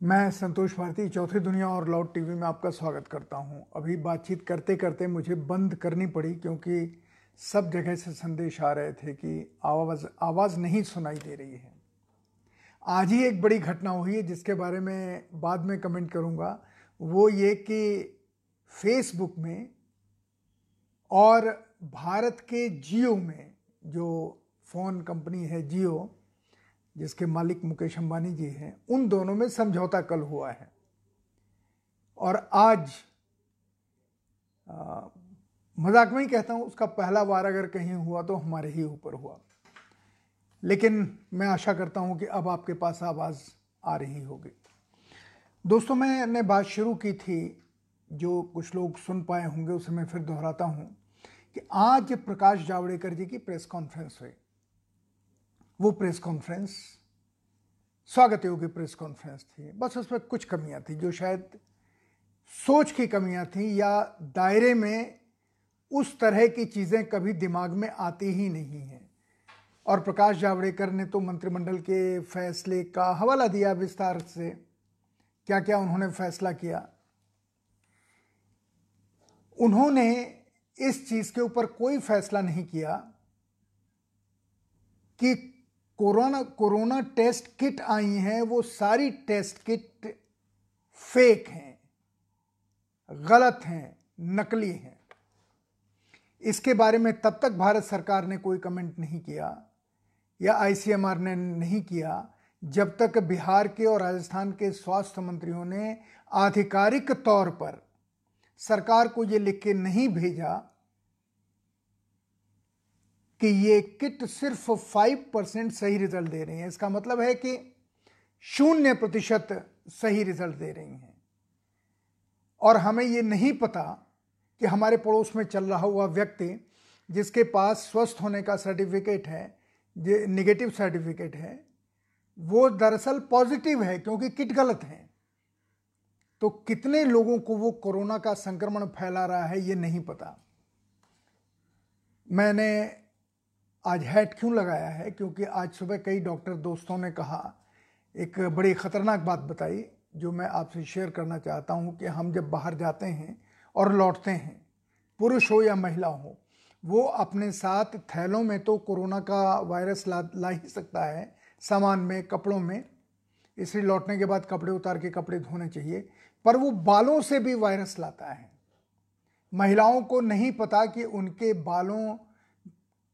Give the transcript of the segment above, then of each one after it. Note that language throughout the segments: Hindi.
मैं संतोष भारती, चौथी दुनिया और लाउड टीवी में आपका स्वागत करता हूँ। अभी बातचीत करते करते मुझे बंद करनी पड़ी क्योंकि सब जगह से संदेश आ रहे थे कि आवाज़ आवाज़ नहीं सुनाई दे रही है आज ही एक बड़ी घटना हुई है जिसके बारे में बाद में कमेंट करूँगा वो ये कि फेसबुक में और भारत के जियो में जो फ़ोन कंपनी है जियो जिसके मालिक मुकेश अंबानी जी हैं, उन दोनों में समझौता कल हुआ है। और आज मज़ाक में ही कहता हूँ, उसका पहला वार अगर कहीं हुआ तो हमारे ही ऊपर हुआ। लेकिन मैं आशा करता हूँ कि अब आपके पास आवाज़ आ रही होगी। दोस्तों, मैंने बात शुरू की थी, जो कुछ लोग सुन पाए होंगे, उसे मैं फिर दोहराता हूँ कि आज प्रकाश जावड़ेकर जी की प्रेस कॉन्फ्रेंस हुई। वो प्रेस कॉन्फ्रेंस स्वागत योग्य प्रेस कॉन्फ्रेंस थी। बस उसमें कुछ कमियाँ थी जो शायद सोच की कमियाँ थी या दायरे में उस तरह की चीज़ें कभी दिमाग में आती ही नहीं हैं। और प्रकाश जावड़ेकर ने तो मंत्रिमंडल के फैसले का हवाला दिया विस्तार से। क्या क्या उन्होंने फैसला किया? उन्होंने इस चीज़ के ऊपर कोई फैसला नहीं किया कि कोरोना कोरोना टेस्ट किट आई हैं, वो सारी टेस्ट किट फेक हैं, गलत हैं, नकली हैं। इसके बारे में तब तक भारत सरकार ने कोई कमेंट नहीं किया, या आईसीएमआर ने नहीं किया, जब तक बिहार के और राजस्थान के स्वास्थ्य मंत्रियों ने आधिकारिक तौर पर सरकार को ये लिख के नहीं भेजा कि ये किट सिर्फ़ फाइव परसेंट सही रिज़ल्ट दे रही है। इसका मतलब है कि शून्य प्रतिशत सही रिज़ल्ट दे रही हैं। और हमें ये नहीं पता कि हमारे पड़ोस में चल रहा हुआ व्यक्ति जिसके पास स्वस्थ होने का सर्टिफिकेट है निगेटिव सर्टिफिकेट है, वो दरअसल पॉजिटिव है क्योंकि किट गलत है। तो कितने लोगों को वो कोरोना का संक्रमण फैला रहा है, ये नहीं पता। मैंने आज हैट क्यों लगाया है? क्योंकि आज सुबह कई डॉक्टर दोस्तों ने कहा, एक बड़ी ख़तरनाक बात बताई, जो मैं आपसे शेयर करना चाहता हूँ कि हम जब बाहर जाते हैं और लौटते हैं, पुरुष हो या महिला हो, वो अपने साथ थैलों में तो कोरोना का वायरस ला ला ही सकता है, सामान में, कपड़ों में, इसलिए लौटने के बाद कपड़े उतार के कपड़े धोने चाहिए, पर वो बालों से भी वायरस लाता है। महिलाओं को नहीं पता कि उनके बालों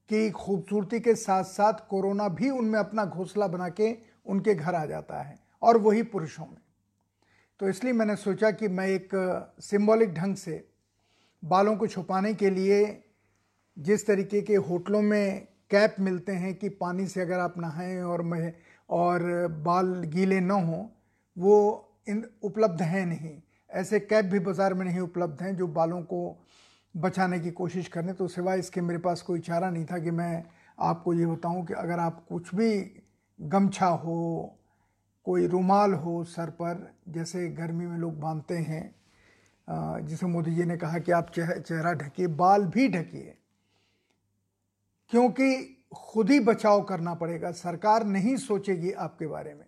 की खूबसूरती के साथ साथ कोरोना भी उनमें अपना घोंसला बना के उनके घर आ जाता है और वही पुरुषों में। तो इसलिए मैंने सोचा कि मैं एक सिंबॉलिक ढंग से बालों को छुपाने के लिए जिस तरीके के होटलों में कैप मिलते हैं कि पानी से अगर आप नहाएँ और मैं, और बाल गीले न हों, वो इन, उपलब्ध हैं नहीं। ऐसे कैप भी बाज़ार में नहीं उपलब्ध हैं जो बालों को बचाने की कोशिश करने तो सिवाय इसके मेरे पास कोई चारा नहीं था कि मैं आपको ये बताऊँ कि अगर आप कुछ भी गमछा हो, कोई रुमाल हो सर पर, जैसे गर्मी में लोग बांधते हैं जिसे मोदी जी ने कहा कि आप चेहरा ढकिए, बाल भी ढकिए, क्योंकि खुद ही बचाव करना पड़ेगा। सरकार नहीं सोचेगी आपके बारे में।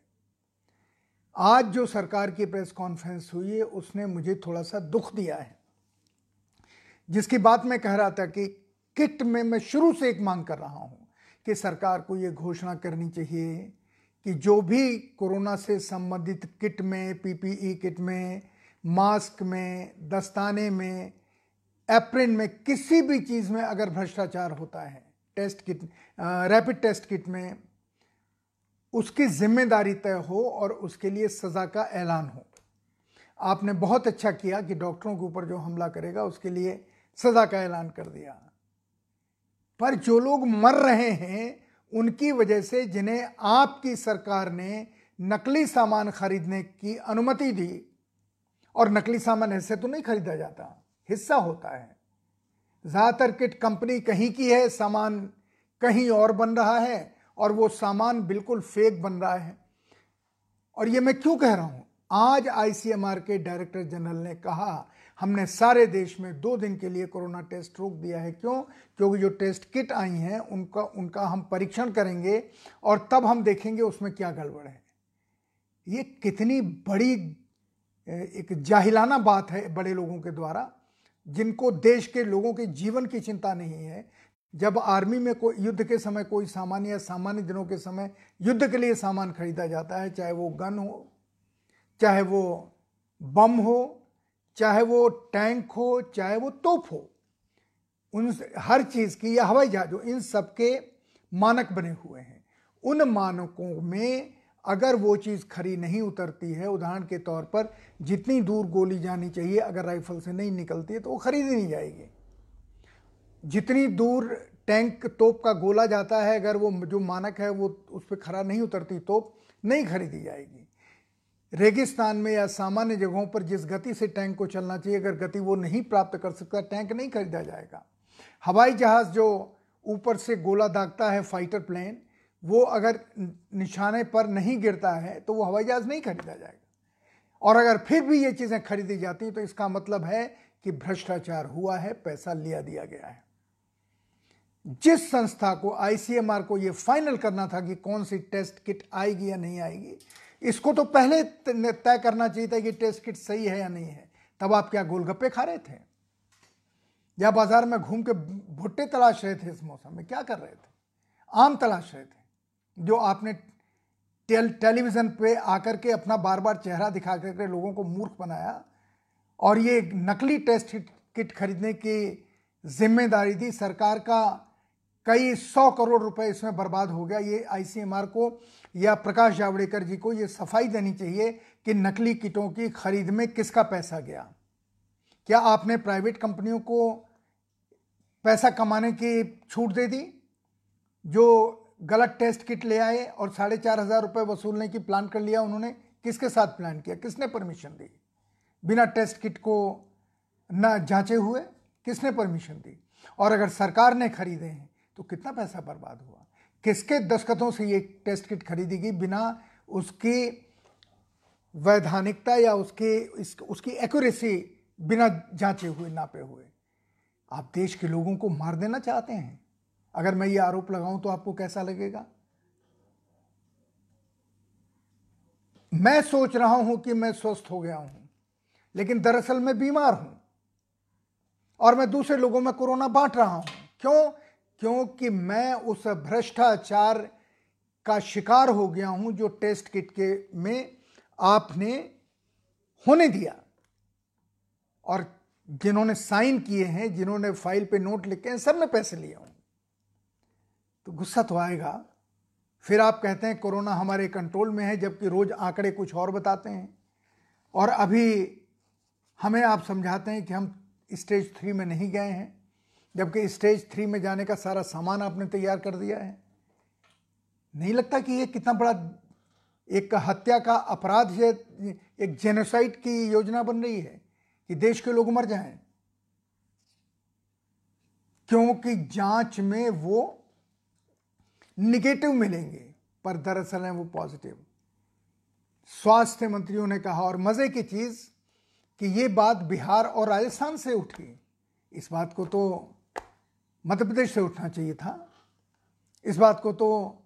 आज जो सरकार की प्रेस कॉन्फ्रेंस हुई है, उसने मुझे थोड़ा सा दुख दिया है। जिसकी बात मैं कह रहा था कि किट में मैं शुरू से एक मांग कर रहा हूँ कि सरकार को ये घोषणा करनी चाहिए कि जो भी कोरोना से संबंधित किट में, पीपीई किट में, मास्क में, दस्ताने में, एप्रिन में किसी भी चीज़ में अगर भ्रष्टाचार होता है, test kit rapid test kit में, उसकी ज़िम्मेदारी तय हो और उसके लिए सज़ा का ऐलान हो। आपने बहुत अच्छा किया कि डॉक्टरों के ऊपर जो हमला करेगा, उसके लिए सजा का ऐलान कर दिया। पर जो लोग मर रहे हैं, उनकी वजह से जिन्हें आपकी सरकार ने नकली सामान खरीदने की अनुमति दी, और नकली सामान ऐसे तो नहीं खरीदा जाता, हिस्सा होता है। ज़्यादातर किट कंपनी कहीं की है, सामान कहीं और बन रहा है, और वो सामान बिल्कुल फेक बन रहा है। और ये मैं क्यों कह रहा हूँ? आज आईसीएमआर के डायरेक्टर जनरल ने कहा हमने सारे देश में दो दिन के लिए कोरोना टेस्ट रोक दिया है। क्यों? क्योंकि जो टेस्ट किट आई हैं, उनका उनका हम परीक्षण करेंगे और तब हम देखेंगे उसमें क्या गड़बड़ है। ये कितनी बड़ी एक जाहिलाना बात है बड़े लोगों के द्वारा, जिनको देश के लोगों के जीवन की चिंता नहीं है। जब आर्मी में कोई युद्ध के समय कोई सामान या सामान्य दिनों के समय युद्ध के लिए सामान खरीदा जाता है, चाहे वो गन हो, चाहे वो बम हो चाहे वो टैंक हो, चाहे वो तोप हो, उन हर चीज़ की या हवाई जहाज़ हो, इन सब के मानक बने हुए हैं। उन मानकों में अगर वो चीज़ खरी नहीं उतरती है, उदाहरण के तौर पर जितनी दूर गोली जानी चाहिए, अगर राइफल से नहीं निकलती है तो वो खरीदी नहीं जाएगी। जितनी दूर टैंक तोप का गोला जाता है, अगर वो जो मानक है, वो उस पर खरा नहीं उतरती तोप नहीं खरीदी जाएगी। रेगिस्तान में या सामान्य जगहों पर जिस गति से टैंक को चलना चाहिए, अगर गति वो नहीं प्राप्त कर सकता, टैंक नहीं खरीदा जाएगा। हवाई जहाज़ जो ऊपर से गोला दागता है, फाइटर प्लेन, वो अगर निशाने पर नहीं गिरता है तो वो हवाई जहाज़ नहीं खरीदा जाएगा। और अगर फिर भी ये चीज़ें खरीदी जाती हैं तो इसका मतलब है कि भ्रष्टाचार हुआ है, पैसा लिया दिया गया है। जिस संस्था को, आईसीएमआर को ये फाइनल करना था कि कौन सी टेस्ट किट आएगी या नहीं आएगी इसको तो पहले तय करना चाहिए था कि टेस्ट किट सही है या नहीं है। तब आप क्या गोलगप्पे खा रहे थे? या बाज़ार में घूम के भुट्टे तलाश रहे थे इस मौसम में? क्या कर रहे थे? आम तलाश रहे थे, जो आपने टेल, टेलीविज़न पे आकर के अपना बार बार चेहरा दिखा करके लोगों को मूर्ख बनाया और ये नकली टेस्ट किट खरीदने की ज़िम्मेदारी थी सरकार का कई सौ करोड़ रुपए इसमें बर्बाद हो गया। ये आईसीएमआर को या प्रकाश जावड़ेकर जी को ये सफ़ाई देनी चाहिए कि नकली किटों की खरीद में किसका पैसा गया। क्या आपने प्राइवेट कंपनियों को पैसा कमाने की छूट दे दी? जो गलत टेस्ट किट ले आए और साढ़े चार हज़ार रुपये वसूलने की प्लान कर लिया उन्होंने, किसके साथ प्लान किया? किसने परमिशन दी? बिना टेस्ट किट को न जांचे हुए किसने परमिशन दी? और अगर सरकार ने खरीदे हैं तो कितना पैसा बर्बाद हुआ? किसके दस्खतों से ये टेस्ट किट खरीदी गई बिना उसकी वैधानिकता या उसके इस, उसकी एक्यूरेसी बिना जांचे हुए नापे हुए? आप देश के लोगों को मार देना चाहते हैं। अगर मैं ये आरोप लगाऊँ तो आपको कैसा लगेगा? मैं सोच रहा हूँ कि मैं स्वस्थ हो गया हूँ लेकिन दरअसल मैं बीमार हूँ और मैं दूसरे लोगों में कोरोना बांट रहा हूँ। क्यों? क्योंकि मैं उस भ्रष्टाचार का शिकार हो गया हूँ जो टेस्ट किट के में आपने होने दिया। और जिन्होंने साइन किए हैं, जिन्होंने फ़ाइल पे नोट लिखे हैं, सबने पैसे लिए हूँ। तो गुस्सा तो आएगा। फिर आप कहते हैं, कोरोना हमारे कंट्रोल में है, जबकि रोज आंकड़े कुछ और बताते हैं। और अभी हमें आप समझाते हैं कि हम स्टेज थ्री में नहीं गए हैं। जबकि स्टेज थ्री में जाने का सारा सामान आपने तैयार कर दिया है। नहीं लगता कि ये कितना बड़ा, एक हत्या का अपराध है, एक जेनोसाइड की योजना बन रही है कि देश के लोग मर जाएँ? क्योंकि जाँच में वो निगेटिव मिलेंगे, पर दरअसल है वो पॉजिटिव स्वास्थ्य मंत्रियों ने कहा, और मज़े की चीज़ कि ये बात बिहार और राजस्थान से उठी इस बात को तो मध्य प्रदेश से उठना चाहिए था। इस बात को तो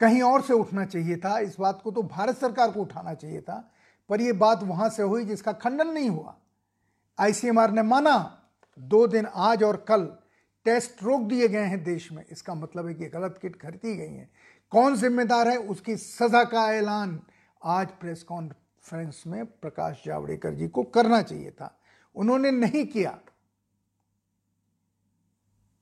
कहीं और से उठना चाहिए था। इस बात को तो भारत सरकार को उठाना चाहिए था। पर यह बात वहाँ से हुई जिसका खंडन नहीं हुआ। आईसीएमआर ने माना, दो दिन आज और कल टेस्ट रोक दिए गए हैं देश में। इसका मतलब है कि गलत किट खरीदी गई है। कौन जिम्मेदार है उसकी सजा का ऐलान? आज प्रेस कॉन्फ्रेंस में प्रकाश जावड़ेकर जी को करना चाहिए था। उन्होंने नहीं किया।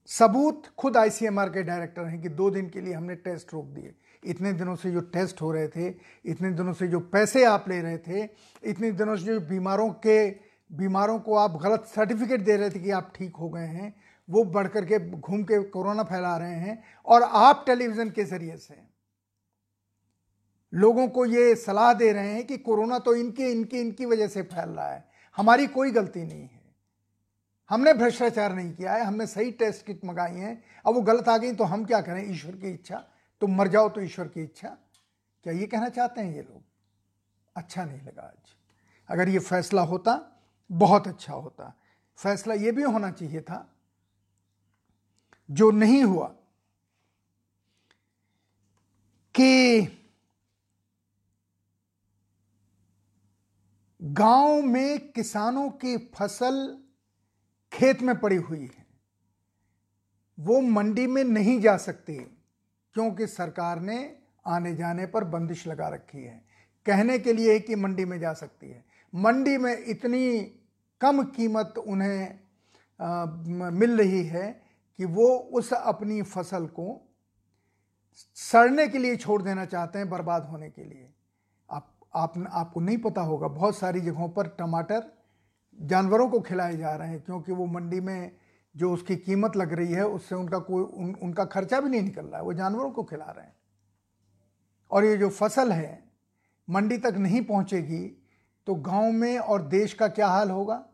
सबूत खुद आईसीएमआर के डायरेक्टर हैं कि दो दिन के लिए हमने टेस्ट रोक दिए। इतने दिनों से जो टेस्ट हो रहे थे, इतने दिनों से जो पैसे आप ले रहे थे, इतने दिनों से जो बीमारों के, बीमारों को आप गलत सर्टिफिकेट दे रहे थे कि आप ठीक हो गए हैं, वो बढ़ करके घूम के कोरोना फैला रहे हैं और आप टेलीविज़न के ज़रिए से लोगों को ये सलाह दे रहे हैं कि कोरोना तो इनके, इनकी इनकी वजह से फैल रहा है। हमारी कोई गलती नहीं है। हमने भ्रष्टाचार नहीं किया है, हमने सही टेस्ट किट मंगाई है। अब वो गलत आ गई तो हम क्या करें? ईश्वर की इच्छा। तुम मर जाओ तो ईश्वर की इच्छा। क्या ये कहना चाहते हैं ये लोग? अच्छा नहीं लगा आज। अगर ये फैसला होता, बहुत अच्छा होता। फैसला ये भी होना चाहिए था, जो नहीं हुआ, कि गाँव में किसानों की फ़सल खेत में पड़ी हुई है। वो मंडी में नहीं जा सकती क्योंकि सरकार ने आने जाने पर बंदिश लगा रखी है। कहने के लिए कि मंडी में जा सकती है। मंडी में इतनी कम कीमत उन्हें आ, मिल रही है कि वो उस अपनी फ़सल को सड़ने के लिए छोड़ देना चाहते हैं बर्बाद होने के लिए। आप आप आपको नहीं पता होगा बहुत सारी जगहों पर टमाटर जानवरों को खिलाए जा रहे हैं क्योंकि वो मंडी में जो उसकी कीमत लग रही है उससे उनका कोई उन, उनका खर्चा भी नहीं निकल रहा है वो जानवरों को खिला रहे हैं। और ये जो फ़सल है मंडी तक नहीं पहुंचेगी तो गाँव में और देश का क्या हाल होगा?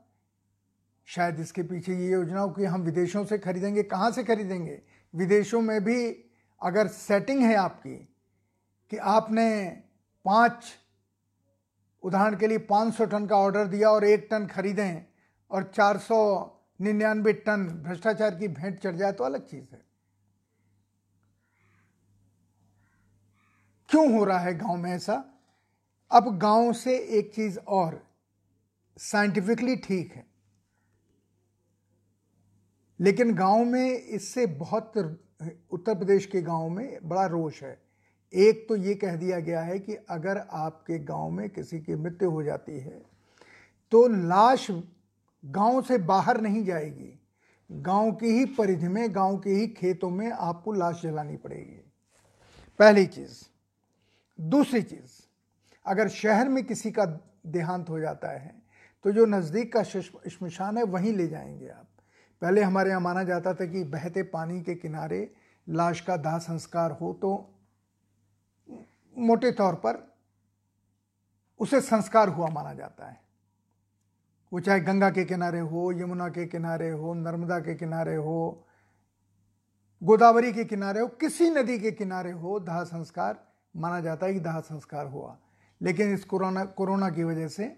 शायद इसके पीछे ये योजना हो कि हम विदेशों से खरीदेंगे कहाँ से खरीदेंगे? विदेशों में भी अगर सेटिंग है आपकी कि आपने पाँच उदाहरण के लिए 500 टन का ऑर्डर दिया और एक टन खरीदें और चार सौ निन्यानवे टन भ्रष्टाचार की भेंट चढ़ जाए तो अलग चीज़ है। क्यों हो रहा है गाँव में ऐसा? अब गाँव से एक चीज़ और साइंटिफिकली ठीक है। लेकिन गाँव में इससे बहुत उत्तर प्रदेश के गाँव में बड़ा रोष है। एक तो ये कह दिया गया है कि अगर आपके गाँव में किसी की मृत्यु हो जाती है तो लाश गाँव से बाहर नहीं जाएगी। गाँव की ही परिधि में, गाँव के ही खेतों में आपको लाश जलानी पड़ेगी। पहली चीज़। दूसरी चीज़, अगर शहर में किसी का देहांत हो जाता है तो जो नज़दीक का शमशान है, वहीं ले जाएँगे आप। पहले हमारे यहाँ माना जाता था कि बहते पानी के किनारे लाश का दाह संस्कार हो तो मोटे तौर पर उसे संस्कार हुआ माना जाता है। वो चाहे गंगा के किनारे हो, यमुना के किनारे हो, नर्मदा के किनारे हो, गोदावरी के किनारे हो, किसी नदी के किनारे हो, दाह संस्कार माना जाता है कि दाह संस्कार हुआ। लेकिन इस कोरोना कोरोना की वजह से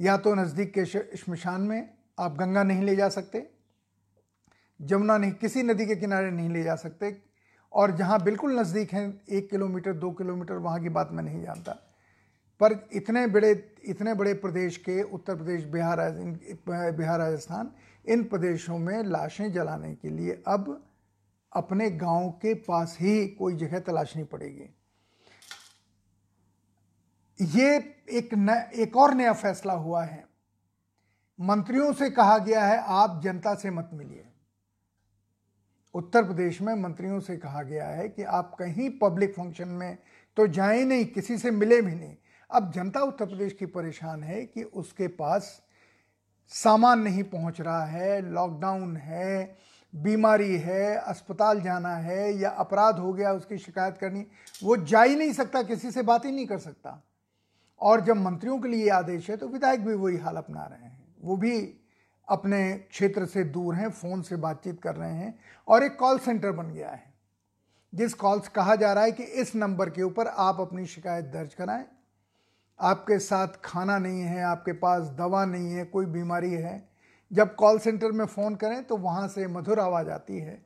या तो नज़दीक के शमशान में आप गंगा नहीं ले जा सकते जमुना नहीं, किसी नदी के किनारे नहीं ले जा सकते और जहाँ बिल्कुल नज़दीक हैं एक किलोमीटर दो किलोमीटर वहाँ की बात मैं नहीं जानता। पर इतने बड़े इतने बड़े प्रदेश के उत्तर प्रदेश बिहार बिहार राजस्थान इन प्रदेशों में लाशें जलाने के लिए अब अपने गाँव के पास ही कोई जगह तलाशनी पड़ेगी। ये एक न, एक और नया फैसला हुआ है। मंत्रियों से कहा गया है आप जनता से मत मिलिए। उत्तर प्रदेश में मंत्रियों से कहा गया है कि आप कहीं पब्लिक फ़ंक्शन में तो जाए नहीं, किसी से मिले भी नहीं। अब जनता उत्तर प्रदेश की परेशान है कि उसके पास सामान नहीं पहुँच रहा है लॉकडाउन है, बीमारी है, अस्पताल जाना है या अपराध हो गया, उसकी शिकायत करनी, वो जा ही नहीं सकता, किसी से बात ही नहीं कर सकता। और जब मंत्रियों के लिए आदेश है तो विधायक भी वही हाल अपना रहे हैं। वो भी अपने क्षेत्र से दूर हैं, फ़ोन से बातचीत कर रहे हैं और एक कॉल सेंटर बन गया है, जिस कॉल्स कहा जा रहा है कि इस नंबर के ऊपर आप अपनी शिकायत दर्ज कराएँ। आपके साथ खाना नहीं है, आपके पास दवा नहीं है, कोई बीमारी है, जब कॉल सेंटर में फ़ोन करें तो वहाँ से मधुर आवाज़ आती है।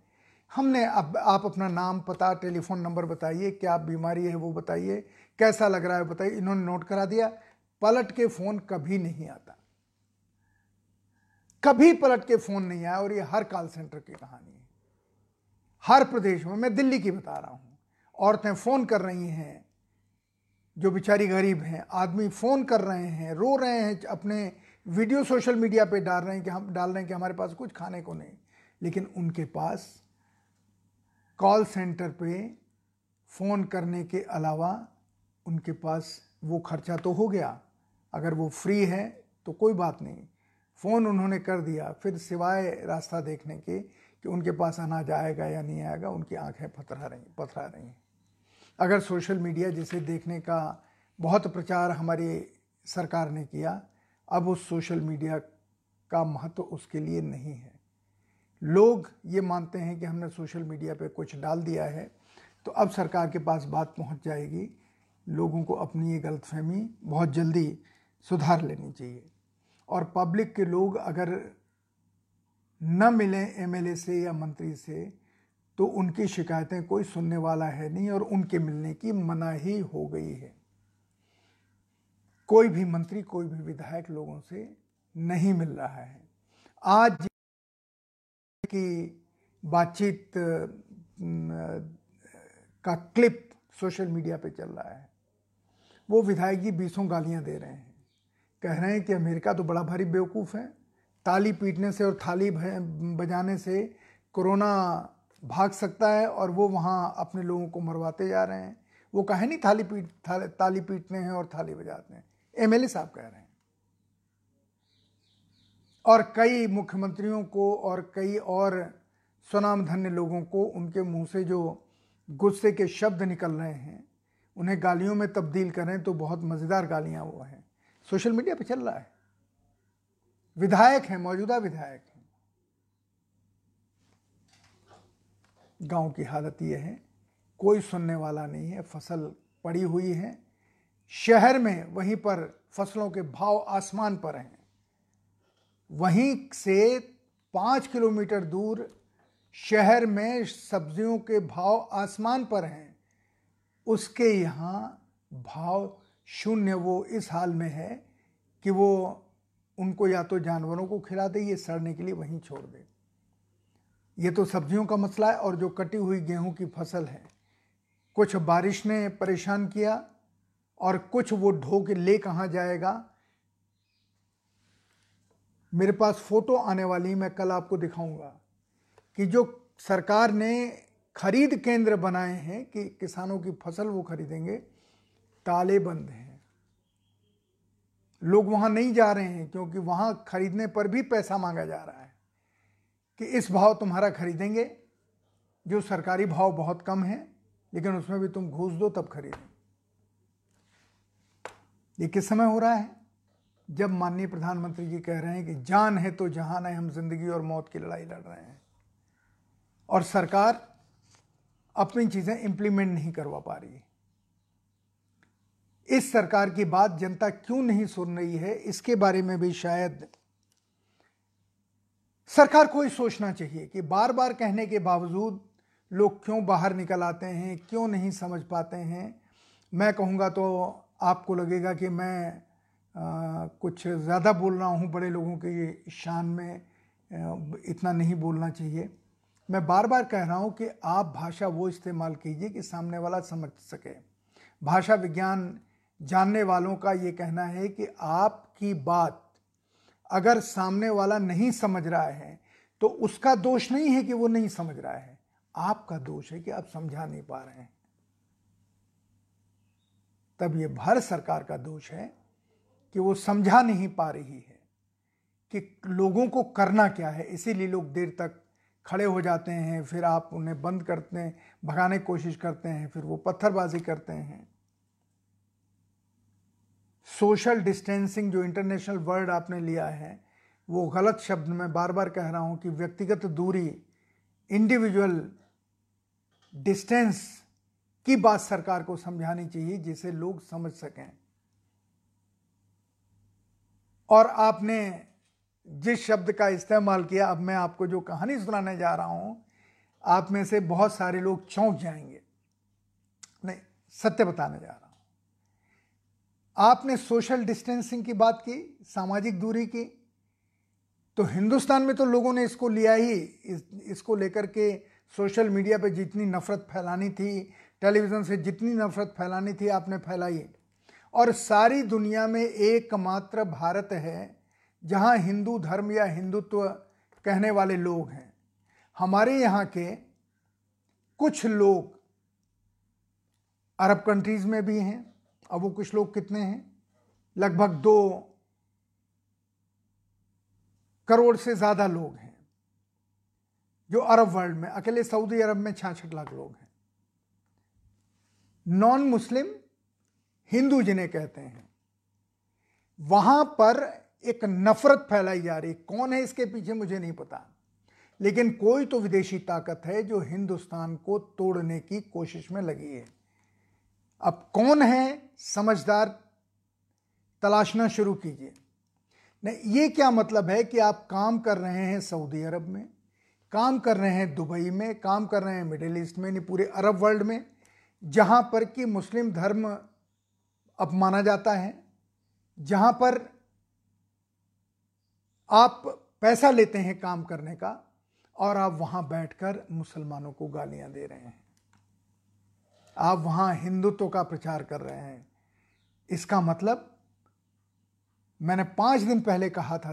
हमने अब आप अपना नाम पता, टेलीफोन नंबर बताइए, क्या बीमारी है वो बताइए, कैसा लग रहा है बताइए, इन्होंने नोट करा दिया। पलट के फ़ोन कभी नहीं आता। कभी पलट के फ़ोन नहीं आया और ये हर कॉल सेंटर की कहानी है। हर प्रदेश में, मैं दिल्ली की बता रहा हूँ। औरतें फ़ोन कर रही हैं, जो बेचारी गरीब हैं, आदमी फ़ोन कर रहे हैं, रो रहे हैं, अपने वीडियो सोशल मीडिया पे डाल रहे हैं कि हम, डाल रहे हैं कि हमारे पास कुछ खाने को नहीं। लेकिन उनके पास कॉल सेंटर पे फ़ोन करने के अलावा उनके पास वो खर्चा तो हो गया। अगर वो फ्री है तो कोई बात नहीं। फ़ोन उन्होंने कर दिया, फिर सिवाय रास्ता देखने के कि उनके पास अनाज आएगा या नहीं आएगा, उनकी आँखें पथरा रही पथरा रही हैं। अगर सोशल मीडिया जिसे देखने का बहुत प्रचार हमारी सरकार ने किया, अब उस सोशल मीडिया का महत्व तो उसके लिए नहीं है। लोग ये मानते हैं कि हमने सोशल मीडिया पे कुछ डाल दिया है तो अब सरकार के पास बात पहुँच जाएगी। लोगों को अपनी ये गलतफहमी बहुत जल्दी सुधार लेनी चाहिए। और पब्लिक के लोग अगर न मिलें एमएलए से या मंत्री से तो उनकी शिकायतें कोई सुनने वाला है नहीं और उनके मिलने की मनाही हो गई है। कोई भी मंत्री, कोई भी विधायक लोगों से नहीं मिल रहा है। आज की बातचीत का क्लिप सोशल मीडिया पे चल रहा है। वो विधायक जी बीसों गालियाँ दे रहे हैं। कह रहे हैं कि अमेरिका तो बड़ा भारी बेवकूफ़ है। ताली पीटने से और थाली बजाने से कोरोना भाग सकता है और वो वहाँ अपने लोगों को मरवाते जा रहे हैं। वो कहे नहीं थाली पीट, थाली, ताली पीटते हैं और थाली बजाते हैं। एमएलए साहब कह रहे हैं। और कई मुख्यमंत्रियों को और कई और स्वनाम धन्य लोगों को उनके मुँह से जो गुस्से के शब्द निकल रहे हैं, उन्हें गालियों में तब्दील करें तो बहुत मज़ेदार गालियाँ वो हैं। सोशल मीडिया पे चल रहा है। विधायक हैं, मौजूदा विधायक हैं। गाँव की हालत यह है, कोई सुनने वाला नहीं है, फ़सल पड़ी हुई है। शहर में वहीं पर फ़सलों के भाव आसमान पर हैं। वहीं से पाँच किलोमीटर दूर शहर में सब्जियों के भाव आसमान पर हैं। उसके यहाँ भाव शून्य वो इस हाल में है कि वो उनको या तो जानवरों को खिला दे, ये सड़ने के लिए वहीं छोड़ दे। ये तो सब्जियों का मसला है और जो कटी हुई गेहूँ की फ़सल है। कुछ बारिश ने परेशान किया और कुछ वो ढो के ले कहाँ जाएगा? मेरे पास फ़ोटो आने वाली मैं कल आपको दिखाऊँगा कि जो सरकार ने खरीद केंद्र बनाए हैं कि किसानों की फ़सल वो खरीदेंगे ताले बंद हैं। लोग वहाँ नहीं जा रहे हैं क्योंकि वहाँ खरीदने पर भी पैसा मांगा जा रहा है कि इस भाव तुम्हारा खरीदेंगे, जो सरकारी भाव बहुत कम है, लेकिन उसमें भी तुम घूस दो, तब खरीदो ये किस समय हो रहा है? जब माननीय प्रधानमंत्री जी कह रहे हैं कि जान है तो जहान है, हम ज़िंदगी और मौत की लड़ाई लड़ रहे हैं। और सरकार अपनी चीज़ें इंप्लीमेंट नहीं करवा पा रही इस सरकार की बात जनता क्यों नहीं सुन रही है? इसके बारे में भी शायद सरकार को ही सोचना चाहिए कि बार बार कहने के बावजूद लोग क्यों बाहर निकल आते हैं क्यों नहीं समझ पाते हैं। मैं कहूँगा तो आपको लगेगा कि मैं आ, कुछ ज़्यादा बोल रहा हूँ बड़े लोगों के शान में इतना नहीं बोलना चाहिए। मैं बार बार कह रहा हूँ कि आप भाषा वो इस्तेमाल कीजिए कि सामने वाला समझ सके। भाषा विज्ञान जानने वालों का ये कहना है कि आपकी बात अगर सामने वाला नहीं समझ रहा है तो उसका दोष नहीं है कि वो नहीं समझ रहा है। आपका दोष है कि आप समझा नहीं पा रहे हैं। तब ये भारत सरकार का दोष है कि वो समझा नहीं पा रही है कि लोगों को करना क्या है। इसीलिए लोग देर तक खड़े हो जाते हैं, फिर आप उन्हें बंद करते हैं, भगाने की कोशिश करते हैं, फिर वो पत्थरबाजी करते हैं। सोशल डिस्टेंसिंग जो इंटरनेशनल वर्ड आपने लिया है, वो गलत शब्द मैं बार बार कह रहा हूँ कि व्यक्तिगत दूरी इंडिविजुअल डिस्टेंस की बात सरकार को समझानी चाहिए जिसे लोग समझ सकें। और आपने जिस शब्द का इस्तेमाल किया, अब मैं आपको जो कहानी सुनाने जा रहा हूँ, आप में से बहुत सारे लोग चौंक जाएँगे। नहीं, सत्य बताने जा रहा आपने सोशल डिस्टेंसिंग की बात की सामाजिक दूरी की तो हिंदुस्तान में तो लोगों ने इसको लिया ही इस, इसको लेकर के सोशल मीडिया पे जितनी नफ़रत फैलानी थी टेलीविज़न से जितनी नफ़रत फैलानी थी आपने फैलाई और सारी दुनिया में एकमात्र भारत है जहाँ हिंदू धर्म या हिंदुत्व कहने वाले लोग हैं। हमारे यहाँ के कुछ लोग अरब कंट्रीज़ में भी हैं अब वो कुछ लोग कितने हैं? लगभग दो करोड़ से ज़्यादा लोग हैं, जो अरब वर्ल्ड में, अकेले सऊदी अरब में छाछठ लाख लोग हैं। नॉन मुस्लिम हिंदू जिन्हें कहते हैं, वहाँ पर एक नफरत फैलाई जा रही कौन है इसके पीछे मुझे नहीं पता, लेकिन कोई तो विदेशी ताकत है जो हिंदुस्तान को तोड़ने की कोशिश में लगी है। अब कौन है समझदार? तलाशना शुरू कीजिए। नहीं, ये क्या मतलब है कि आप काम कर रहे हैं सऊदी अरब में, काम कर रहे हैं दुबई में, काम कर रहे हैं मिडिल ईस्ट में, नहीं, पूरे अरब वर्ल्ड में, जहाँ पर कि मुस्लिम धर्म अपमाना जाता है, जहाँ पर आप पैसा लेते हैं काम करने का, और आप वहाँ बैठकर मुसलमानों को गालियाँ दे रहे हैं। आप वहाँ हिंदुत्व का प्रचार कर रहे हैं। इसका मतलब मैंने पाँच दिन पहले कहा था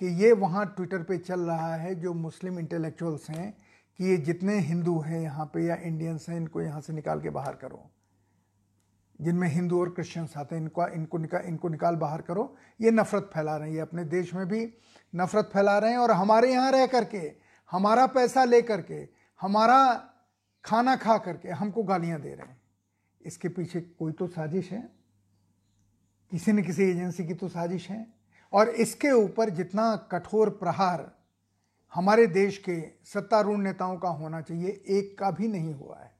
कि ये वहाँ ट्विटर पे चल रहा है, जो मुस्लिम इंटेलेक्चुअल्स हैं, कि ये जितने हिंदू हैं यहाँ पे या इंडियंस हैं, इनको यहाँ से निकाल के बाहर करो। जिनमें हिंदू और क्रिश्चियंस आते हैं, इनको इनको निकाल इनको निकाल बाहर करो। ये नफ़रत फैला रहे हैं, ये अपने देश में भी नफ़रत फैला रहे हैं और हमारे यहाँ रह करके, हमारा पैसा ले करके हमारा खाना खा करके हमको गालियाँ दे रहे हैं। इसके पीछे कोई तो साजिश है? किसी न किसी एजेंसी की तो साजिश है? और इसके ऊपर जितना कठोर प्रहार हमारे देश के सत्तारूढ़ नेताओं का होना चाहिए, एक का भी नहीं हुआ है।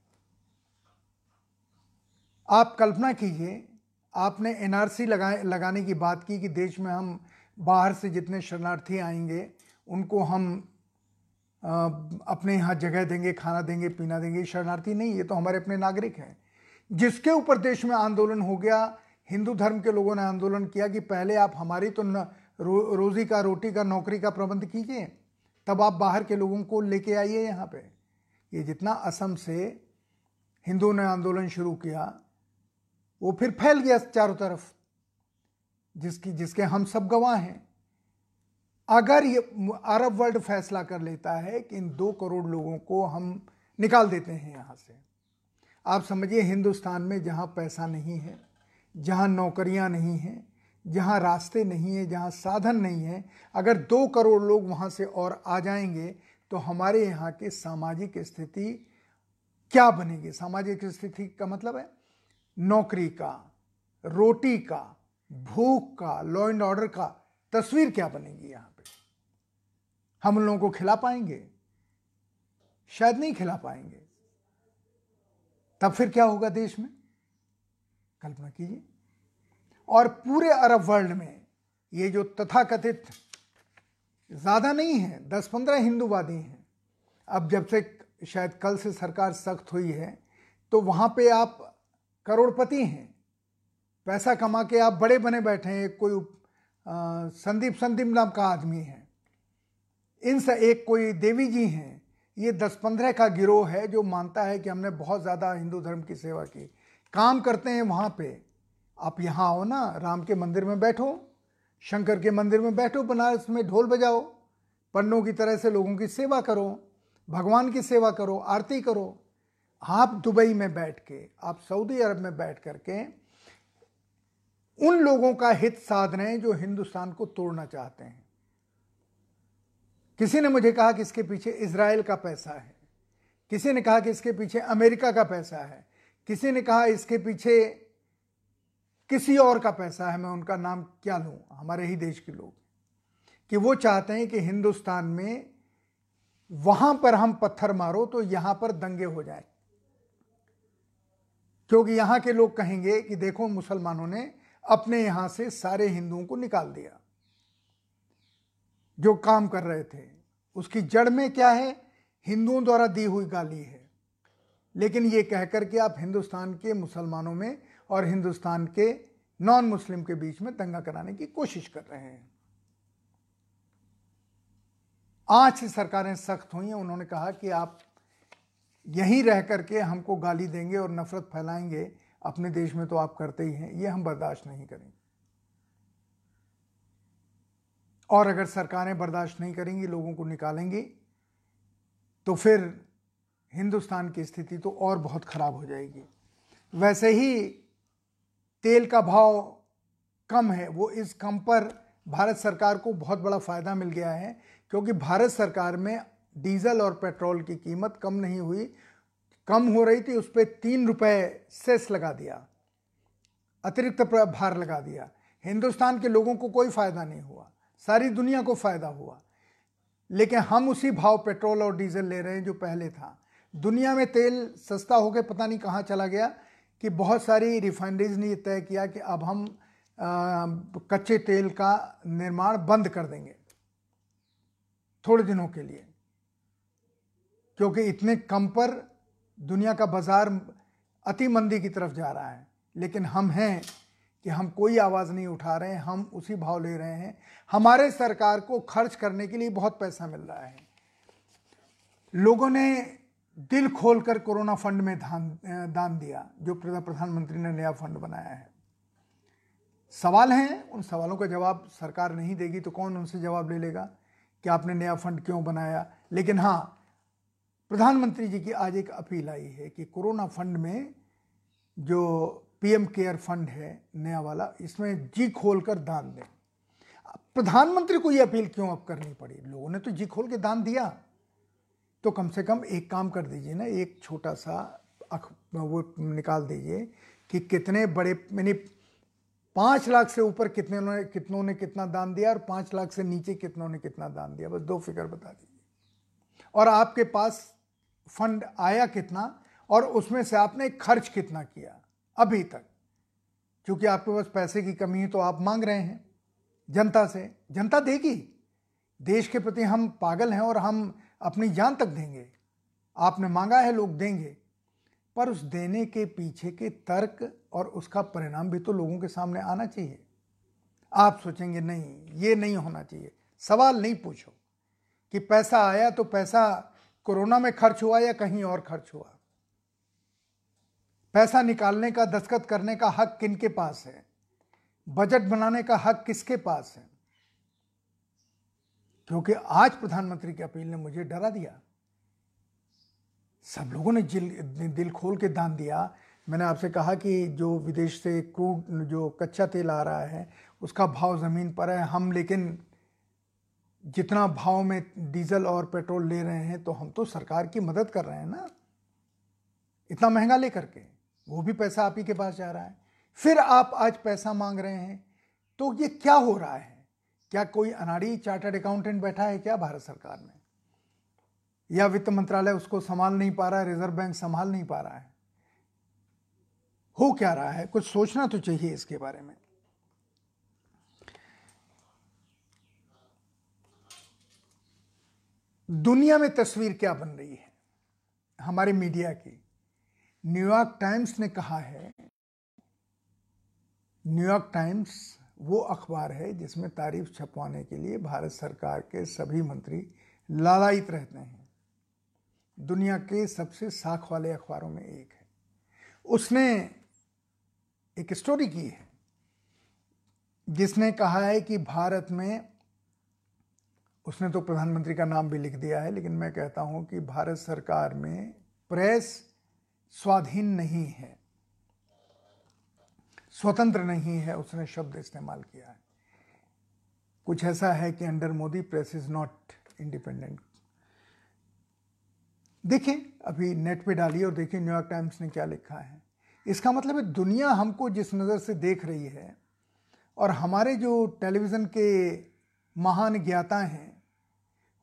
आप कल्पना कीजिए, आपने एनआरसी लगाए, लगाने की बात की कि देश में हम बाहर से जितने शरणार्थी आएँगे, उनको हम अपने यहाँ जगह देंगे खाना देंगे पीना देंगे शरणार्थी नहीं ये तो हमारे अपने नागरिक हैं। जिसके ऊपर देश में आंदोलन हो गया हिंदू धर्म के लोगों ने आंदोलन किया कि पहले आप हमारी तो न, रो, रोज़ी का रोटी का नौकरी का प्रबंध कीजिए तब आप बाहर के लोगों को लेके आइए यहाँ पे। ये जितना असम से हिंदुओं ने आंदोलन शुरू किया वो फिर फैल गया चारों तरफ़ जिसकी जिसके हम सब गवाह हैं। अगर ये अरब वर्ल्ड फैसला कर लेता है कि इन दो करोड़ लोगों को हम निकाल देते हैं यहाँ से। आप समझिए हिंदुस्तान में जहाँ पैसा नहीं है, जहाँ नौकरियाँ नहीं हैं, जहाँ रास्ते नहीं हैं, जहाँ साधन नहीं है, अगर दो करोड़ लोग वहाँ से और आ जाएँगे तो हमारे यहाँ की सामाजिक स्थिति क्या बनेगी? सामाजिक स्थिति का मतलब है नौकरी का, रोटी का, भूख का लॉ एंड ऑर्डर का तस्वीर क्या बनेगी यहाँ? हम उन लोगों को खिला पाएँगे? शायद नहीं खिला पाएँगे। तब फिर क्या होगा देश में? कल्पना कीजिए। और पूरे अरब वर्ल्ड में ये जो तथाकथित ज़्यादा नहीं है, दस पंद्रह हिंदूवादी हैं, अब जब से शायद कल से सरकार सख्त हुई है तो वहाँ पे आप करोड़पति हैं। पैसा कमा के आप बड़े बने बैठे हैं कोई संदीप संदीप नाम का आदमी है। इन से एक कोई देवी जी हैं। ये दस पंद्रह का गिरोह है जो मानता है कि हमने बहुत ज़्यादा हिंदू धर्म की सेवा की। काम करते हैं वहाँ पे। आप यहाँ आओ ना, राम के मंदिर में बैठो, शंकर के मंदिर में बैठो, बनारस में ढोल बजाओ, पन्नों की तरह से लोगों की सेवा करो, भगवान की सेवा करो, आरती करो। आप दुबई में बैठ के, आप सऊदी अरब में बैठ करके उन लोगों का हित साध रहे हैं जो हिंदुस्तान को तोड़ना चाहते हैं। किसी ने मुझे कहा कि इसके पीछे इसराइल का पैसा है। किसी ने कहा कि इसके पीछे अमेरिका का पैसा है। किसी ने कहा इसके पीछे किसी और का पैसा है। मैं उनका नाम क्या लूँ? हमारे ही देश के लोग कि वो चाहते हैं कि हिंदुस्तान में वहाँ पर हम पत्थर मारो तो यहाँ पर दंगे हो जाए। क्योंकि यहाँ के लोग कहेंगे कि देखो, मुसलमानों ने अपने यहाँ से सारे हिंदुओं को निकाल दिया। जो काम कर रहे थे। उसकी जड़ में क्या है? हिंदुओं द्वारा दी हुई गाली है। लेकिन ये कहकर के आप हिंदुस्तान के मुसलमानों में और हिंदुस्तान के नॉन मुस्लिम के बीच में दंगा कराने की कोशिश कर रहे हैं। आज से सरकारें सख्त हुई हैं। उन्होंने कहा कि आप यहीं रह करके हमको गाली देंगे और नफरत फैलाएँगे। अपने देश में तो आप करते ही हैं। ये हम बर्दाश्त नहीं करेंगे। और अगर सरकारें बर्दाश्त नहीं करेंगी, लोगों को निकालेंगी तो फिर हिंदुस्तान की स्थिति तो और बहुत ख़राब हो जाएगी। वैसे ही तेल का भाव कम है, वो इस कम पर भारत सरकार को बहुत बड़ा फ़ायदा मिल गया है, क्योंकि भारत सरकार में डीजल और पेट्रोल की कीमत कम नहीं हुई, कम हो रही थी, उस पर तीन रुपये सेस लगा दिया, अतिरिक्त भार लगा दिया। हिंदुस्तान के लोगों को कोई फ़ायदा नहीं हुआ। सारी दुनिया को फ़ायदा हुआ। लेकिन हम उसी भाव पेट्रोल और डीजल ले रहे हैं जो पहले था। दुनिया में तेल सस्ता होकर पता नहीं कहाँ चला गया कि बहुत सारी रिफाइनरीज ने यह तय किया कि अब हम आ, कच्चे तेल का निर्माण बंद कर देंगे। थोड़े दिनों के लिए। क्योंकि इतने कम पर दुनिया का बाज़ार अति मंदी की तरफ़ जा रहा है। लेकिन हम हैं कि हम कोई आवाज़ नहीं उठा रहे हैं, हम उसी भाव ले रहे हैं। हमारे सरकार को खर्च करने के लिए बहुत पैसा मिल रहा है। लोगों ने दिल खोलकर कोरोना फंड में दान दान दिया, जो प्रधानमंत्री ने नया फंड बनाया है। सवाल हैं, उन सवालों का जवाब सरकार नहीं देगी तो कौन उनसे जवाब ले लेगा कि आपने नया फंड क्यों बनाया? लेकिन हाँ प्रधानमंत्री जी की आज एक अपील आई है कि कोरोना फंड में जो पीएम केयर फंड है, नया वाला, इसमें जी खोल कर दान दें। प्रधानमंत्री को ये अपील क्यों अब करनी पड़ी? लोगों ने तो जी खोल के दान दिया। तो कम से कम एक काम कर दीजिए ना, एक छोटा सा अख, वो निकाल दीजिए कि कितने बड़े मैंने पाँच लाख से ऊपर कितने ने, कितनों ने कितना दान दिया और पाँच लाख से नीचे कितनों ने कितना दान दिया। बस दो फिगर बता दीजिए। और आपके पास फंड आया कितना और उसमें से आपने खर्च कितना किया? अभी तक। क्योंकि आपके पास पैसे की कमी है तो आप मांग रहे हैं जनता से। जनता देगी। देश के प्रति हम पागल हैं और हम अपनी जान तक देंगे। आपने मांगा है, लोग देंगे। पर उस देने के पीछे के तर्क और उसका परिणाम भी तो लोगों के सामने आना चाहिए। आप सोचेंगे, नहीं, ये नहीं होना चाहिए। सवाल नहीं पूछो कि पैसा आया तो पैसा कोरोना में खर्च हुआ या कहीं और खर्च हुआ। पैसा निकालने का दस्तखत करने का हक किन के पास है? बजट बनाने का हक किसके पास है? क्योंकि आज प्रधानमंत्री की अपील ने मुझे डरा दिया। सब लोगों ने जिल, दिल खोल के दान दिया। मैंने आपसे कहा कि जो विदेश से क्रूड, जो कच्चा तेल आ रहा है, उसका भाव ज़मीन पर है। हम लेकिन जितना भाव में डीजल और पेट्रोल ले रहे हैं तो हम तो सरकार की मदद कर रहे हैं ना? इतना महँगा लेकर के। वो भी पैसा आप ही के पास जा रहा है। फिर आप आज पैसा मांग रहे हैं तो ये क्या हो रहा है? क्या कोई अनाड़ी चार्टर्ड अकाउंटेंट बैठा है क्या भारत सरकार में? या वित्त मंत्रालय उसको संभाल नहीं पा रहा है, रिज़र्व बैंक संभाल नहीं पा रहा है? हो क्या रहा है? कुछ सोचना तो चाहिए इसके बारे में। दुनिया में तस्वीर क्या बन रही है? हमारे मीडिया की। न्यूयॉर्क टाइम्स ने कहा है न्यूयॉर्क टाइम्स वो अखबार है जिसमें तारीफ़ छपवाने के लिए भारत सरकार के सभी मंत्री लालायित रहते हैं। दुनिया के सबसे साख वाले अखबारों में एक है। उसने एक स्टोरी की है जिसने कहा है कि भारत में, उसने तो प्रधानमंत्री का नाम भी लिख दिया है, लेकिन मैं कहता हूँ कि भारत सरकार में प्रेस स्वाधीन नहीं है। स्वतंत्र नहीं है, उसने शब्द इस्तेमाल किया है। कुछ ऐसा है कि under Modi press is not independent देखिए, अभी नेट पे डालिए और देखिए न्यूयॉर्क टाइम्स ने क्या लिखा है। इसका मतलब है दुनिया हमको जिस नज़र से देख रही है और हमारे जो टेलीविज़न के महान ज्ञाता हैं,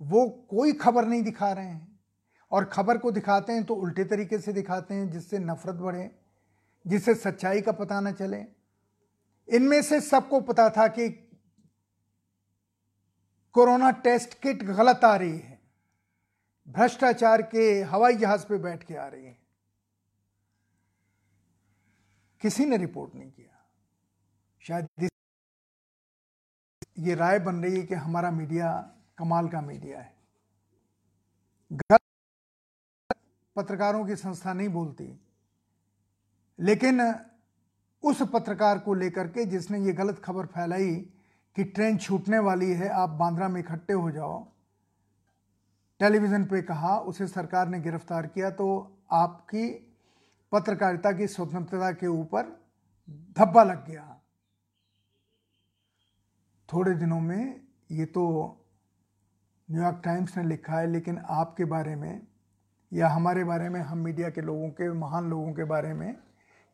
वो कोई खबर नहीं दिखा रहे हैं। और खबर को दिखाते हैं तो उल्टे तरीके से दिखाते हैं, जिससे नफरत बढ़े, जिससे सच्चाई का पता न चले। इनमें से सबको पता था कि कोरोना टेस्ट किट गलत आ रही है। भ्रष्टाचार के हवाई जहाज़ पे बैठ के आ रही है। किसी ने रिपोर्ट नहीं किया। शायद ये राय बन रही है कि हमारा मीडिया कमाल का मीडिया है। पत्रकारों की संस्था नहीं बोलती। लेकिन उस पत्रकार को लेकर के जिसने ये गलत खबर फैलाई कि ट्रेन छूटने वाली है, आप बांद्रा में इकट्ठे हो जाओ। टेलीविज़न पे कहा, उसे सरकार ने गिरफ़्तार किया तो आपकी पत्रकारिता की स्वतंत्रता के ऊपर धब्बा लग गया। थोड़े दिनों में ये तो न्यूयॉर्क टाइम्स ने लिखा है, लेकिन आपके बारे में या हमारे बारे में, हम मीडिया के लोगों के, महान लोगों के बारे में,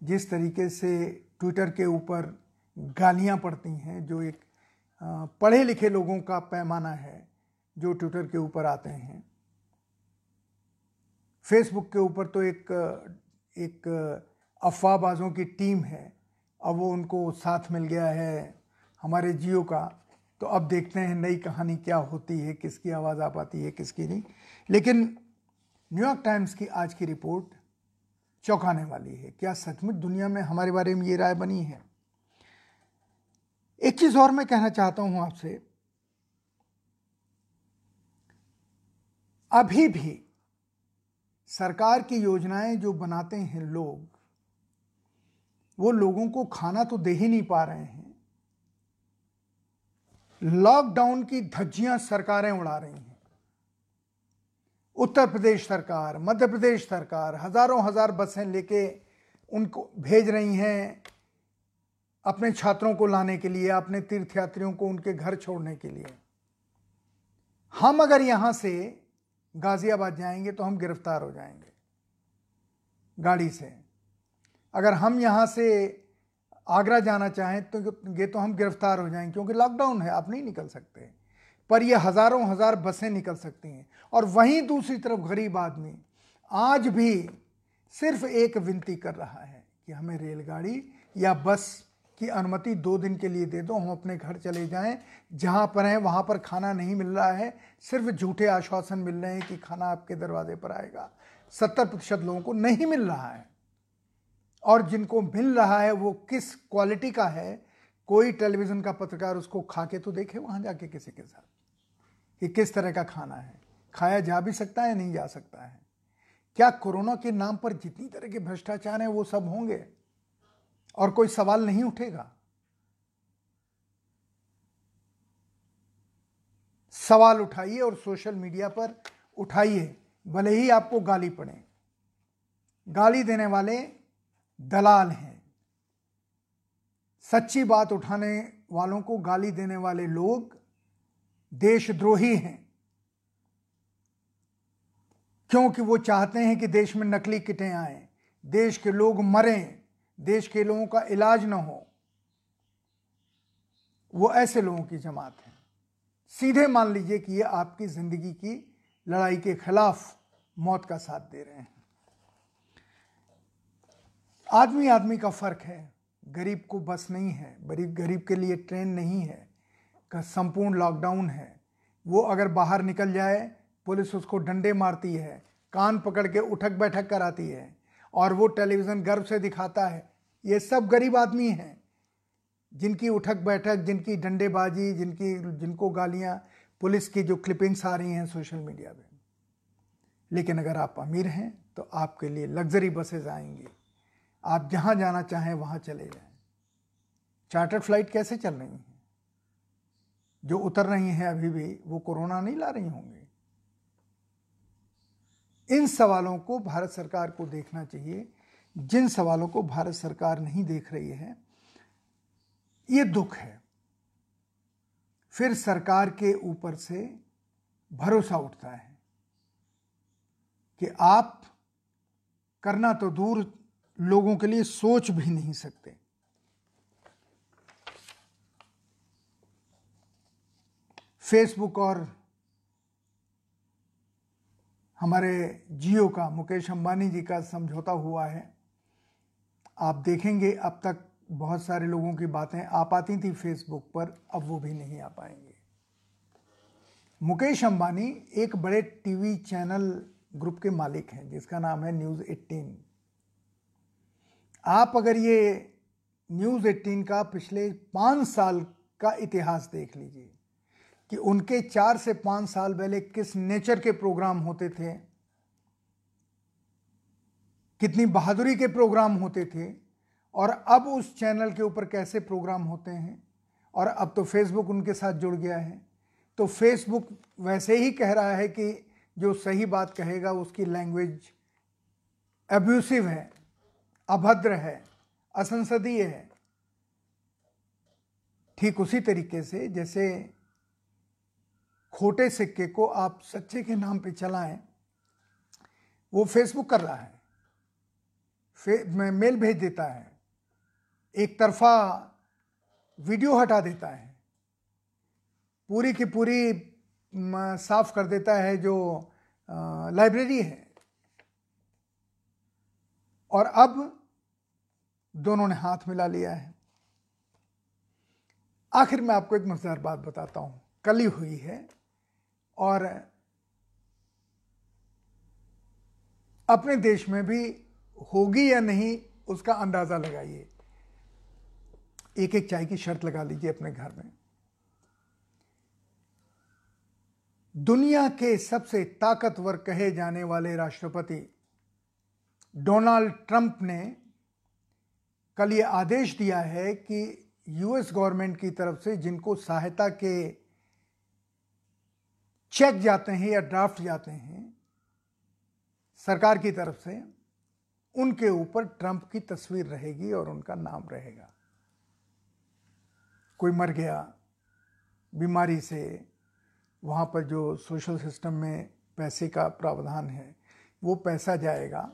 जिस तरीके से ट्विटर के ऊपर गालियाँ पड़ती हैं, जो एक पढ़े लिखे लोगों का पैमाना है, जो ट्विटर के ऊपर आते हैं। फेसबुक के ऊपर तो एक एक अफवाहबाजों की टीम है, अब वो उनको साथ मिल गया है हमारे जियो का। तो अब देखते हैं नई कहानी क्या होती है, किसकी आवाज़ आ पाती है, किसकी नहीं। लेकिन न्यूयॉर्क टाइम्स की आज की रिपोर्ट चौंकाने वाली है। क्या सचमुच दुनिया में हमारे बारे में ये राय बनी है? एक चीज़ और मैं कहना चाहता हूँ आपसे। अभी भी सरकार की योजनाएँ जो बनाते हैं लोग, वो लोगों को खाना तो दे ही नहीं पा रहे हैं। लॉकडाउन की धज्जियाँ सरकारें उड़ा रही हैं। उत्तर प्रदेश सरकार, मध्य प्रदेश सरकार हज़ारों हज़ार बसें लेके उनको भेज रही हैं अपने छात्रों को लाने के लिए, अपने तीर्थयात्रियों को उनके घर छोड़ने के लिए। हम अगर यहाँ से गाजियाबाद जाएँगे तो हम गिरफ़्तार हो जाएँगे गाड़ी से। अगर हम यहाँ से आगरा जाना चाहें तो ये तो हम गिरफ़्तार हो जाएँगे क्योंकि लॉकडाउन है, आप नहीं निकल सकते। पर ये हज़ारों हज़ार बसें निकल सकती हैं। और वहीं दूसरी तरफ़ गरीब आदमी आज भी सिर्फ़ एक विनती कर रहा है कि हमें रेलगाड़ी या बस की अनुमति दो दिन के लिए दे दो, हम अपने घर चले जाएँ। जहाँ पर हैं, वहाँ पर खाना नहीं मिल रहा है। सिर्फ़ झूठे आश्वासन मिल रहे हैं कि खाना आपके दरवाजे पर आएगा। सत्तर प्रतिशत लोगों को नहीं मिल रहा है। और जिनको मिल रहा है, वो किस क्वालिटी का है, कोई टेलीविज़न का पत्रकार उसको खा के तो देखे, वहाँ जाके किसी के साथ। कि किस तरह का खाना है, खाया जा भी सकता है नहीं जा सकता है। क्या कोरोना के नाम पर जितनी तरह के भ्रष्टाचार हैं, वो सब होंगे? और कोई सवाल नहीं उठेगा? सवाल उठाइए और सोशल मीडिया पर उठाइए, भले ही आपको गाली पड़े। गाली देने वाले दलाल हैं। सच्ची बात उठाने वालों को गाली देने वाले लोग देशद्रोही हैं। क्योंकि वो चाहते हैं कि देश में नकली किटें आए, देश के लोग मरें, देश के लोगों का इलाज ना हो। वो ऐसे लोगों की जमात है। सीधे मान लीजिए कि ये आपकी ज़िंदगी की लड़ाई के खिलाफ मौत का साथ दे रहे हैं। आदमी आदमी का फ़र्क है। गरीब को बस नहीं है गरीब गरीब के लिए ट्रेन नहीं है। का संपूर्ण लॉकडाउन है। वो अगर बाहर निकल जाए, पुलिस उसको डंडे मारती है, कान पकड़ के उठक बैठक कराती है और वो टेलीविज़न गर्व से दिखाता है। ये सब गरीब आदमी हैं। जिनकी उठक बैठक जिनकी डंडेबाजी, जिनकी, जिनको गालियाँ, पुलिस की जो क्लिपिंग्स आ रही हैं सोशल मीडिया पे। लेकिन अगर आप अमीर हैं तो आपके लिए लग्जरी बसेज आएँगी। आप जहाँ जाना चाहें, वहाँ चले जाएँ। चार्टर्ड फ़्लाइट कैसे चल रही हैं? जो उतर रही हैं अभी भी, वो कोरोना नहीं ला रही होंगी। इन सवालों को भारत सरकार को देखना चाहिए। जिन सवालों को भारत सरकार नहीं देख रही है, ये दुख है। फिर सरकार के ऊपर से भरोसा उठता है कि आप करना तो दूर लोगों के लिए सोच भी नहीं सकते। फेसबुक और हमारे जियो का, मुकेश अंबानी जी का समझौता हुआ है। आप देखेंगे अब तक बहुत सारे लोगों की बातें आ पाती थी फेसबुक पर, अब वो भी नहीं आ पाएँगे। मुकेश अंबानी एक बड़े टीवी चैनल ग्रुप के मालिक हैं, जिसका नाम है न्यूज़ 18 आप अगर ये न्यूज़ 18 का पिछले पाँच साल का इतिहास देख लीजिए कि उनके चार से पाँच साल पहले किस नेचर के प्रोग्राम होते थे? कितनी बहादुरी के प्रोग्राम होते थे? और अब उस चैनल के ऊपर कैसे प्रोग्राम होते हैं? और अब तो फेसबुक उनके साथ जुड़ गया है। तो फेसबुक वैसे ही कह रहा है कि जो सही बात कहेगा, उसकी लैंग्वेज एब्यूसिव है, अभद्र है, असंसदीय है। ठीक उसी तरीके से जैसे खोटे सिक्के को आप सच्चे के नाम पे चलाएँ, वो फेसबुक कर रहा है। मेल भेज देता है। एक तरफा वीडियो हटा देता है। पूरी की पूरी साफ़ कर देता है जो लाइब्रेरी है। और अब दोनों ने हाथ मिला लिया है। आखिर मैं आपको एक मज़ेदार बात बताता हूँ। कल हुई है। और अपने देश में भी होगी या नहीं, उसका अंदाज़ा लगाइए। एक एक चाय की शर्त लगा लीजिए अपने घर में। दुनिया के सबसे ताकतवर कहे जाने वाले राष्ट्रपति डोनाल्ड ट्रंप ने कल ये आदेश दिया है कि यूएस गवर्नमेंट की तरफ़ से जिनको सहायता के चेक जाते हैं या ड्राफ्ट जाते हैं सरकार की तरफ़ से, उनके ऊपर ट्रंप की तस्वीर रहेगी और उनका नाम रहेगा। कोई मर गया, बीमारी से, वहाँ पर जो सोशल सिस्टम में पैसे का प्रावधान है, वो पैसा जाएगा।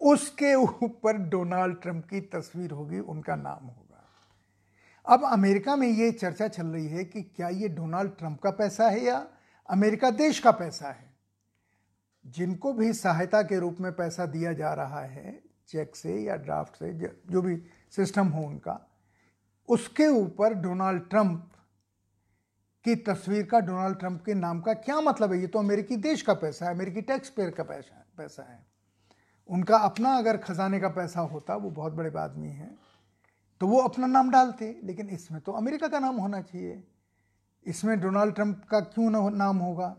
उसके ऊपर डोनाल्ड ट्रंप की तस्वीर होगी, उनका नाम होगा। अब अमेरिका में ये चर्चा चल रही है कि क्या ये डोनाल्ड ट्रंप का पैसा है या अमेरिका देश का पैसा है? जिनको भी सहायता के रूप में पैसा दिया जा रहा है, चेक से या ड्राफ्ट से, जो भी सिस्टम हो उनका, उसके ऊपर डोनाल्ड ट्रंप की तस्वीर का, डोनाल्ड ट्रंप के नाम का क्या मतलब है? ये तो अमेरिकी देश का पैसा है, अमेरिकी टैक्स पेयर का पैसा पैसा है। उनका अपना अगर खजाने का पैसा होता, वो बहुत बड़े आदमी हैं। तो वो अपना नाम डालते, लेकिन इसमें तो अमेरिका का नाम होना चाहिए। इसमें डोनाल्ड ट्रंप का क्यों ना नाम होगा?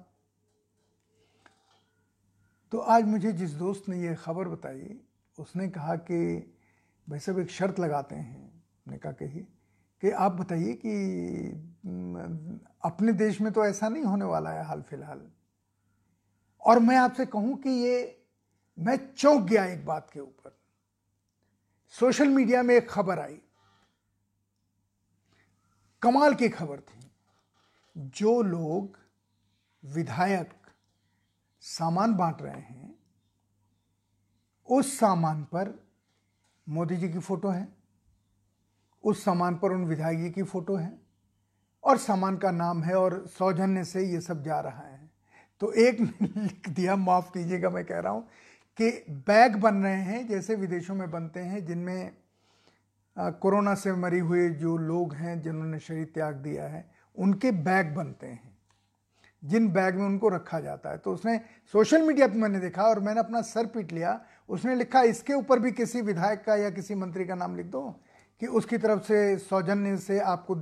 तो आज मुझे जिस दोस्त ने ये खबर बताई, उसने कहा कि, भाई सब एक शर्त लगाते हैं। ने कहा कही कि आप बताइए कि, अपने देश में तो ऐसा नहीं होने वाला है हाल फ़िलहाल। और मैं आपसे कहूँ कि ये, मैं चौंक गया एक बात के ऊपर। सोशल मीडिया में एक खबर आई कमाल की खबर थी। जो लोग विधायक सामान बांट रहे हैं, उस सामान पर मोदी जी की फ़ोटो है, उस सामान पर उन विधायक जी की फ़ोटो है, और सामान का नाम है और सौजन्य से ये सब जा रहा है। तो एक लिख दिया, माफ़ कीजिएगा, मैं कह रहा हूँ कि बैग बन रहे हैं, जैसे विदेशों में बनते हैं, जिनमें कोरोना से मरी हुए जो लोग हैं, जिन्होंने शरीर त्याग दिया है, उनके बैग बनते हैं। जिन बैग में उनको रखा जाता है। तो उसने सोशल मीडिया पर मैंने देखा और मैंने अपना सर पीट लिया। उसने लिखा, इसके ऊपर भी किसी विधायक का या किसी मंत्री का नाम लिख दो कि उसकी तरफ़ से सौजन्य से आपको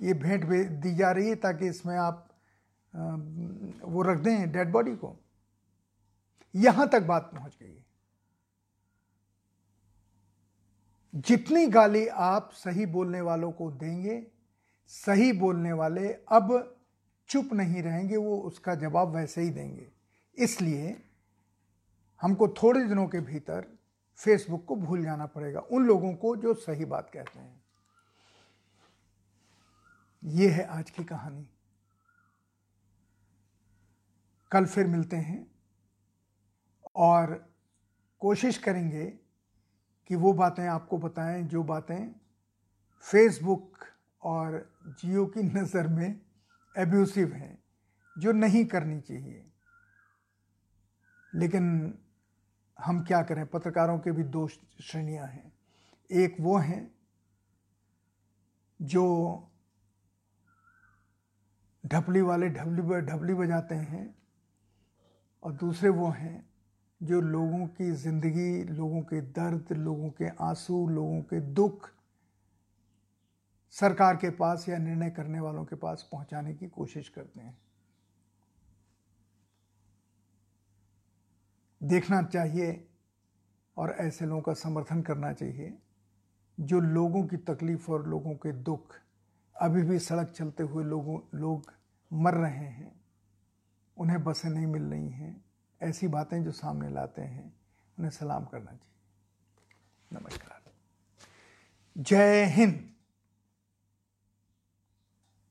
ये भेंट दी जा रही है ताकि इसमें आप वो रख दें डेड बॉडी को। यहाँ तक बात पहुँच गई जितनी गाली आप सही बोलने वालों को देंगे, सही बोलने वाले अब चुप नहीं रहेंगे, वो उसका जवाब वैसे ही देंगे। इसलिए हमको थोड़े दिनों के भीतर फेसबुक को भूल जाना पड़ेगा, उन लोगों को जो सही बात कहते हैं। ये है आज की कहानी। कल फिर मिलते हैं और कोशिश करेंगे कि वो बातें आपको बताएँ, जो बातें फेसबुक और जियो की नज़र में एब्यूसिव हैं, जो नहीं करनी चाहिए। लेकिन हम क्या करें? पत्रकारों के भी दो श्रेणियाँ हैं। एक वो हैं, जो ढपली वाले ढपली ढपली बजाते हैं, और दूसरे वो हैं जो लोगों की ज़िंदगी, लोगों के दर्द, लोगों के आँसू, लोगों के दुख सरकार के पास या निर्णय करने वालों के पास पहुँचाने की कोशिश करते हैं। देखना चाहिए और ऐसे लोगों का समर्थन करना चाहिए जो लोगों की तकलीफ़ और लोगों के दुख, अभी भी सड़क चलते हुए लोगों, लोग मर रहे हैं, उन्हें बसें नहीं मिल रही हैं ऐसी बातें जो सामने लाते हैं उन्हें सलाम करना चाहिए। नमस्कार। जय हिंद।